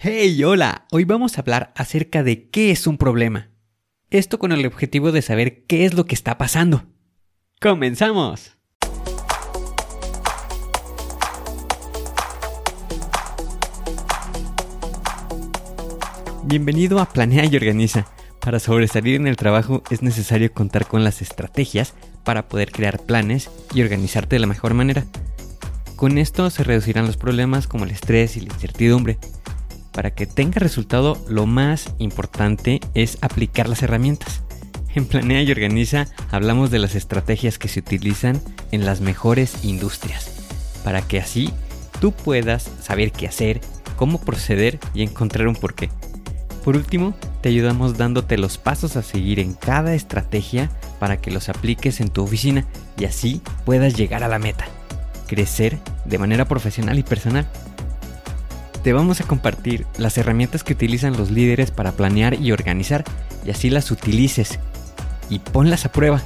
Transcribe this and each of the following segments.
Hey, hola, hoy vamos a hablar acerca de qué es un problema. Esto con el objetivo de saber qué es lo que está pasando. ¡Comenzamos! Bienvenido a Planea y Organiza. Para sobresalir en el trabajo es necesario contar con las estrategias para poder crear planes y organizarte de la mejor manera. Con esto se reducirán los problemas como el estrés y la incertidumbre para que tenga resultado, lo más importante es aplicar las herramientas. En Planea y Organiza hablamos de las estrategias que se utilizan en las mejores industrias, para que así tú puedas saber qué hacer, cómo proceder y encontrar un porqué. Por último, te ayudamos dándote los pasos a seguir en cada estrategia para que los apliques en tu oficina y así puedas llegar a la meta, crecer de manera profesional y personal te vamos a compartir las herramientas que utilizan los líderes para planear y organizar y así las utilices y ponlas a prueba.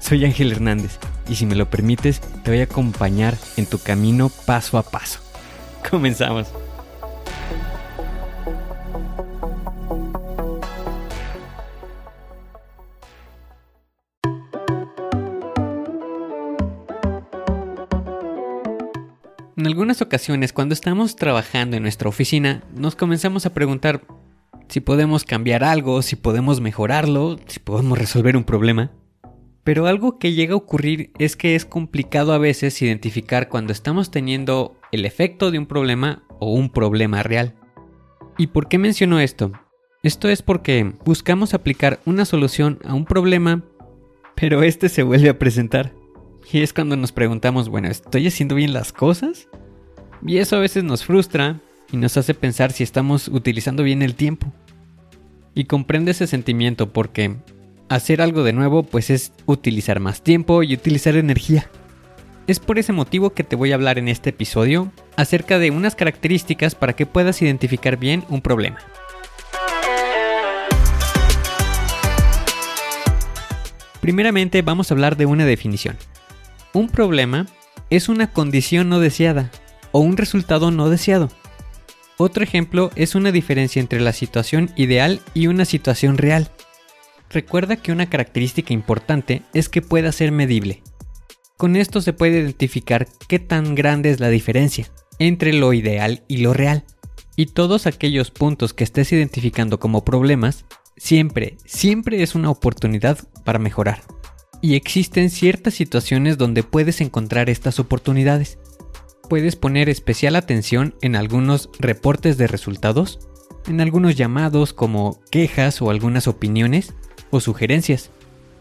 Soy Ángel Hernández y si me lo permites te voy a acompañar en tu camino paso a paso. Comenzamos. En algunas ocasiones, cuando estamos trabajando en nuestra oficina, nos comenzamos a preguntar si podemos cambiar algo, si podemos mejorarlo, si podemos resolver un problema. Pero algo que llega a ocurrir es que es complicado a veces identificar cuando estamos teniendo el efecto de un problema o un problema real. ¿Y por qué menciono esto? Esto es porque buscamos aplicar una solución a un problema, pero este se vuelve a presentar. Y es cuando nos preguntamos, bueno, ¿estoy haciendo bien las cosas? Y eso a veces nos frustra y nos hace pensar si estamos utilizando bien el tiempo. Y comprende ese sentimiento porque hacer algo de nuevo pues es utilizar más tiempo y utilizar energía. Es por ese motivo que te voy a hablar en este episodio acerca de unas características para que puedas identificar bien un problema. Primeramente vamos a hablar de una definición. Un problema es una condición no deseada o un resultado no deseado. Otro ejemplo es una diferencia entre la situación ideal y una situación real. Recuerda que una característica importante es que pueda ser medible. Con esto se puede identificar qué tan grande es la diferencia entre lo ideal y lo real. Y todos aquellos puntos que estés identificando como problemas, siempre, siempre es una oportunidad para mejorar y existen ciertas situaciones donde puedes encontrar estas oportunidades. Puedes poner especial atención en algunos reportes de resultados, en algunos llamados como quejas o algunas opiniones o sugerencias,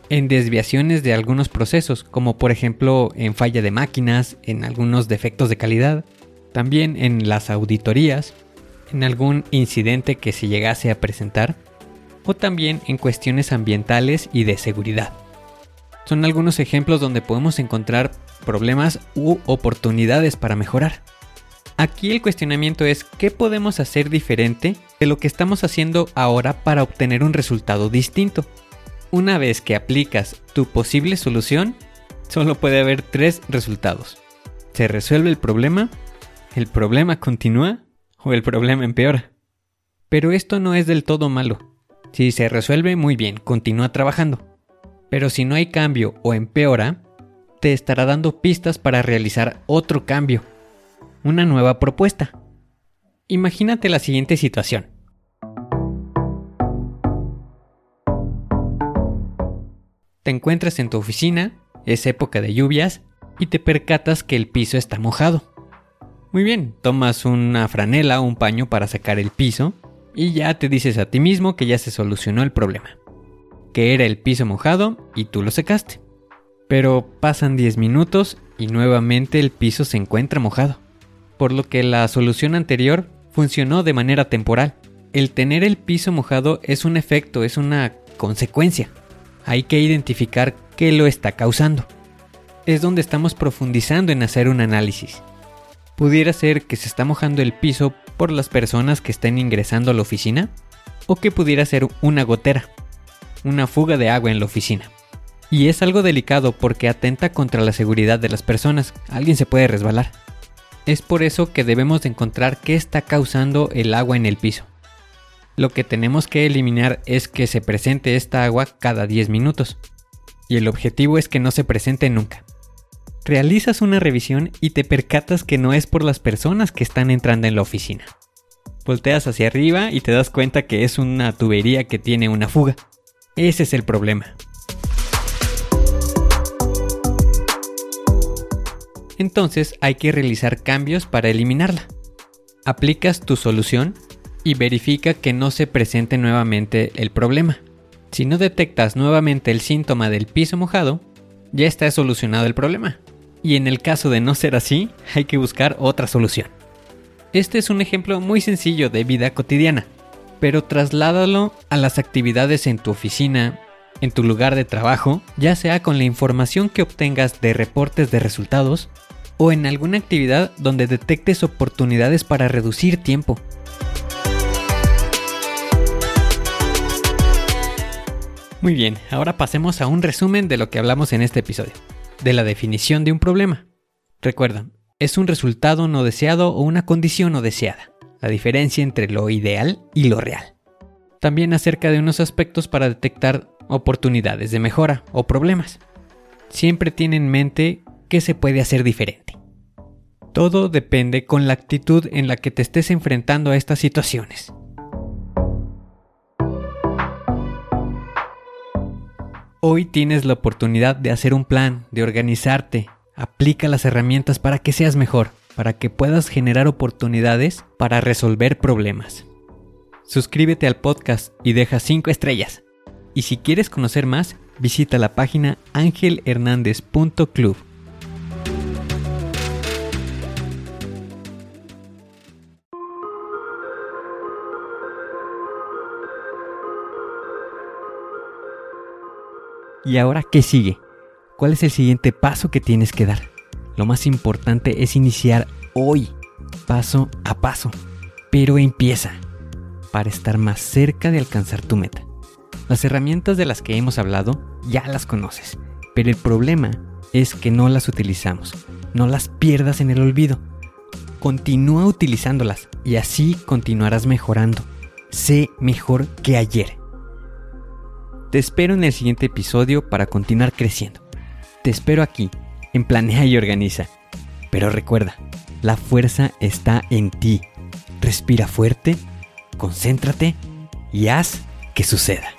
en desviaciones de algunos procesos, como por ejemplo en falla de máquinas, en algunos defectos de calidad, también en las auditorías, en algún incidente que se llegase a presentar, o también en cuestiones ambientales y de seguridad. Son algunos ejemplos donde podemos encontrar problemas u oportunidades para mejorar. Aquí el cuestionamiento es qué podemos hacer diferente de lo que estamos haciendo ahora para obtener un resultado distinto. Una vez que aplicas tu posible solución, solo puede haber tres resultados. Se resuelve el problema, el problema continúa o el problema empeora. Pero esto no es del todo malo. Si se resuelve, muy bien, continúa trabajando. Pero si no hay cambio o empeora, te estará dando pistas para realizar otro cambio, una nueva propuesta. Imagínate la siguiente situación. Te encuentras en tu oficina, es época de lluvias, y te percatas que el piso está mojado. Muy bien, tomas una franela o un paño para sacar el piso y ya te dices a ti mismo que ya se solucionó el problema que era el piso mojado y tú lo secaste. Pero pasan 10 minutos y nuevamente el piso se encuentra mojado. Por lo que la solución anterior funcionó de manera temporal. El tener el piso mojado es un efecto, es una consecuencia. Hay que identificar qué lo está causando. Es donde estamos profundizando en hacer un análisis. Pudiera ser que se está mojando el piso por las personas que estén ingresando a la oficina o que pudiera ser una gotera una fuga de agua en la oficina. Y es algo delicado porque atenta contra la seguridad de las personas, alguien se puede resbalar. Es por eso que debemos de encontrar qué está causando el agua en el piso. Lo que tenemos que eliminar es que se presente esta agua cada 10 minutos. Y el objetivo es que no se presente nunca. Realizas una revisión y te percatas que no es por las personas que están entrando en la oficina. Volteas hacia arriba y te das cuenta que es una tubería que tiene una fuga. Ese es el problema. Entonces hay que realizar cambios para eliminarla. Aplicas tu solución y verifica que no se presente nuevamente el problema. Si no detectas nuevamente el síntoma del piso mojado, ya está solucionado el problema. Y en el caso de no ser así, hay que buscar otra solución. Este es un ejemplo muy sencillo de vida cotidiana, pero trasládalo a las actividades en tu oficina, en tu lugar de trabajo, ya sea con la información que obtengas de reportes de resultados o en alguna actividad donde detectes oportunidades para reducir tiempo. Muy bien, ahora pasemos a un resumen de lo que hablamos en este episodio, de la definición de un problema. Recuerda, es un resultado no deseado o una condición no deseada, la diferencia entre lo ideal y lo real. También acerca de unos aspectos para detectar oportunidades de mejora o problemas. Siempre tiene en mente qué se puede hacer diferente. Todo depende con la actitud en la que te estés enfrentando a estas situaciones. Hoy tienes la oportunidad de hacer un plan, de organizarte. Aplica las herramientas para que seas mejor, para que puedas generar oportunidades para resolver problemas. Suscríbete al podcast y deja 5 estrellas. Y si quieres conocer más, visita la página angelhernandez.club. ¿Y ahora qué sigue? ¿Cuál es el siguiente paso que tienes que dar? Lo más importante es iniciar hoy, paso a paso. Pero empieza para estar más cerca de alcanzar tu meta. Las herramientas de las que hemos hablado ya las conoces, pero el problema es que no las utilizamos. No las pierdas en el olvido. Continúa utilizándolas y así continuarás mejorando. Sé mejor que ayer. Te espero en el siguiente episodio para continuar creciendo. Te espero aquí, en Planea y Organiza. Pero recuerda, la fuerza está en ti. Respira fuerte, concéntrate y haz que suceda.